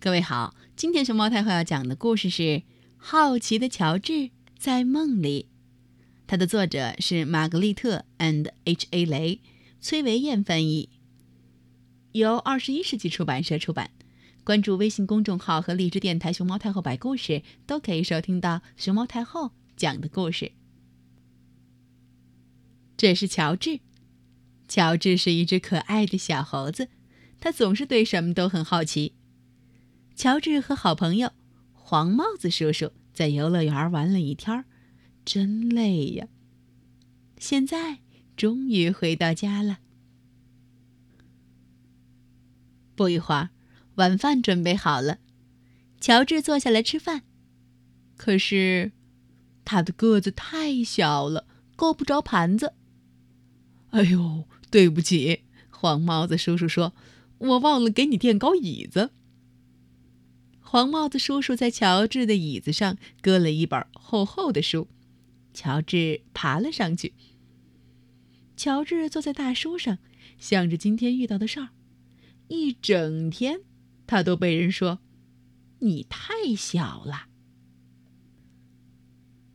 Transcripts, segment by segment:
各位好，今天熊猫太后要讲的故事是《好奇的乔治在梦里》，它的作者是玛格丽特 ·and H·A· 雷，崔维燕翻译，由二十一世纪出版社出版。关注微信公众号和荔枝电台“熊猫太后”摆故事，都可以收听到熊猫太后讲的故事。这是乔治，乔治是一只可爱的小猴子，他总是对什么都很好奇。乔治和好朋友黄帽子叔叔在游乐园玩了一天，真累呀。现在终于回到家了。不一会儿，晚饭准备好了，乔治坐下来吃饭。可是，他的个子太小了，够不着盘子。哎呦，对不起，黄帽子叔叔说：“我忘了给你垫高椅子。”黄帽子叔叔在乔治的椅子上搁了一本厚厚的书，乔治爬了上去。乔治坐在大书上，想着今天遇到的事儿。一整天，他都被人说：“你太小了，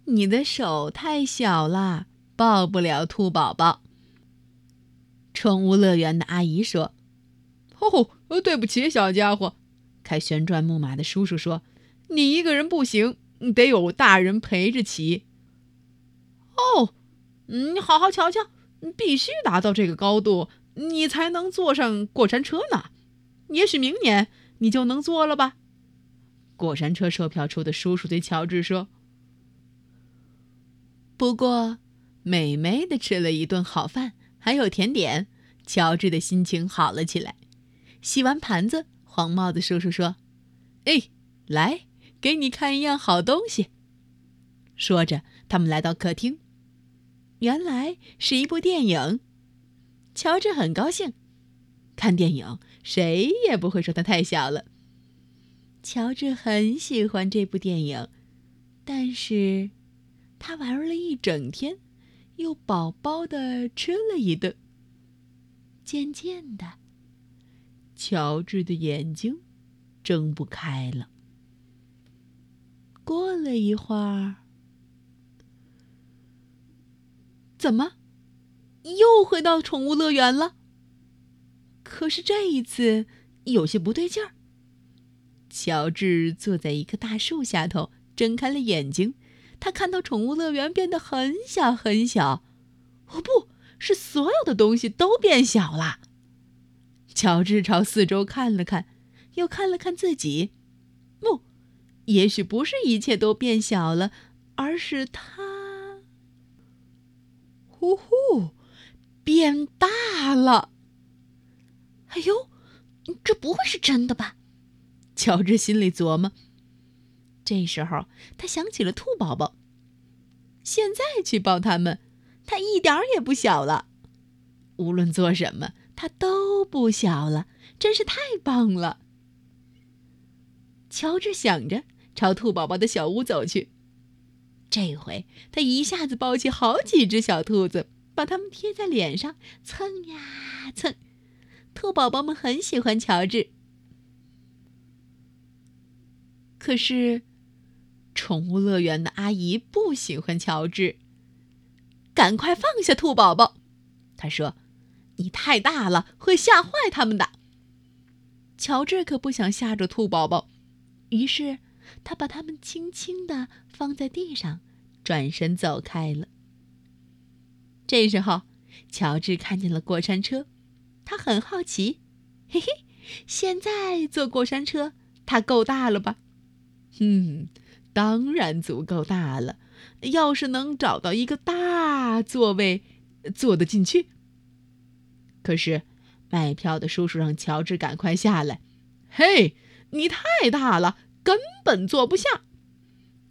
你的手太小了，抱不了兔宝宝。”宠物乐园的阿姨说：“哦，对不起，小家伙。”开旋转木马的叔叔说：“你一个人不行，得有大人陪着骑。”哦，你好好瞧瞧，必须达到这个高度，你才能坐上过山车呢。也许明年你就能坐了吧？过山车售票处的叔叔对乔治说。不过，美美的吃了一顿好饭，还有甜点，乔治的心情好了起来。洗完盘子。黄帽子叔叔说：“哎，来，给你看一样好东西。”说着，他们来到客厅，原来是一部电影。乔治很高兴，看电影谁也不会说他太小了。乔治很喜欢这部电影，但是他玩了一整天，又饱饱的吃了一顿。渐渐的。乔治的眼睛睁不开了。过了一会儿，怎么又回到宠物乐园了？可是这一次有些不对劲儿。乔治坐在一棵大树下头，睁开了眼睛。他看到宠物乐园变得很小很小，哦，不是所有的东西都变小了。乔治朝四周看了看，又看了看自己。不，也许不是一切都变小了，而是他……呼呼，变大了！哎呦，这不会是真的吧？乔治心里琢磨。这时候，他想起了兔宝宝。现在去抱他们，他一点儿也不小了。无论做什么。他都不小了，真是太棒了。乔治想着，朝兔宝宝的小屋走去。这回他一下子抱起好几只小兔子，把它们贴在脸上蹭呀蹭。兔宝宝们很喜欢乔治，可是宠物乐园的阿姨不喜欢乔治。赶快放下兔宝宝，她说。你太大了，会吓坏他们的。乔治可不想吓着兔宝宝，于是他把它们轻轻地放在地上，转身走开了。这时候，乔治看见了过山车，他很好奇，嘿嘿，现在坐过山车，它够大了吧？嗯，当然足够大了。要是能找到一个大座位，坐得进去。可是，卖票的叔叔让乔治赶快下来。嘿，你太大了，根本坐不下。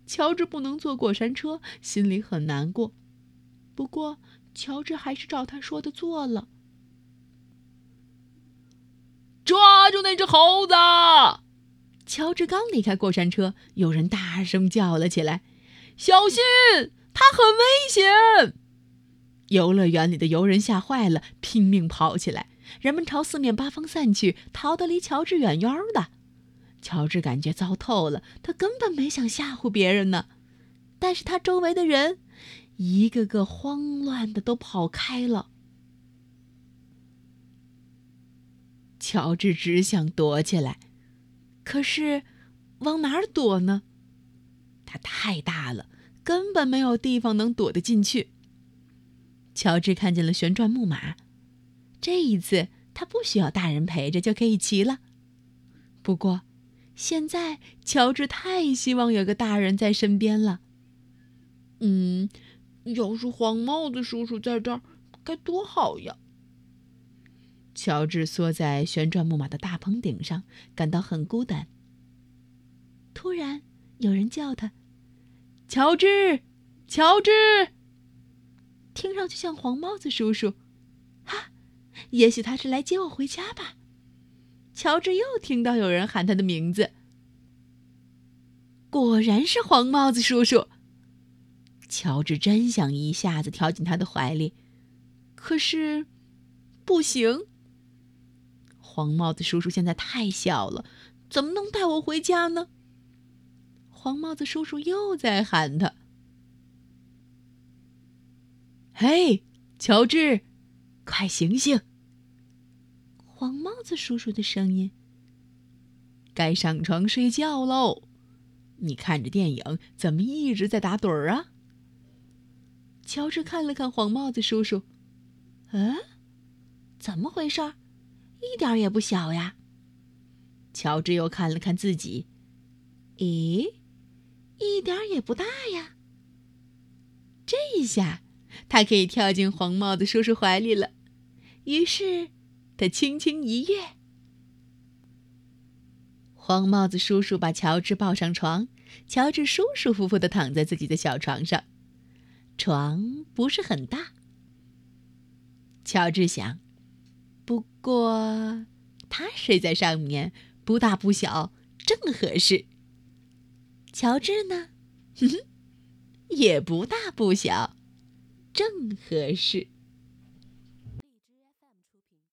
乔治不能坐过山车，心里很难过。不过，乔治还是照他说的做了。抓住那只猴子！乔治刚离开过山车，有人大声叫了起来：“小心，它很危险！”游乐园里的游人吓坏了，拼命跑起来。人们朝四面八方散去，逃得离乔治远远的。乔治感觉糟透了，他根本没想吓唬别人呢。但是他周围的人，一个个慌乱的都跑开了。乔治只想躲起来，可是往哪儿躲呢？它太大了，根本没有地方能躲得进去。乔治看见了旋转木马，这一次他不需要大人陪着就可以骑了。不过，现在乔治太希望有个大人在身边了。嗯，要是黄帽子叔叔在这儿，该多好呀！乔治缩在旋转木马的大棚顶上，感到很孤单。突然，有人叫他：“乔治，乔治！”听上去像黄帽子叔叔。哈，也许他是来接我回家吧。乔治又听到有人喊他的名字。果然是黄帽子叔叔。乔治真想一下子跳进他的怀里，可是，不行。黄帽子叔叔现在太小了，怎么能带我回家呢？黄帽子叔叔又在喊他：“嘿，乔治，快醒醒！”黄帽子叔叔的声音：“该上床睡觉喽！你看着电影，怎么一直在打盹儿啊？”乔治看了看黄帽子叔叔，“嗯，怎么回事？”一点也不小呀。乔治又看了看自己，咦，一点也不大呀。这一下，他可以跳进黄帽子叔叔怀里了。于是，他轻轻一跃，黄帽子叔叔把乔治抱上床，乔治舒舒服服的躺在自己的小床上。床不是很大，乔治想。不过，他睡在上面，不大不小，正合适。乔治呢，哼哼，也不大不小，正合适。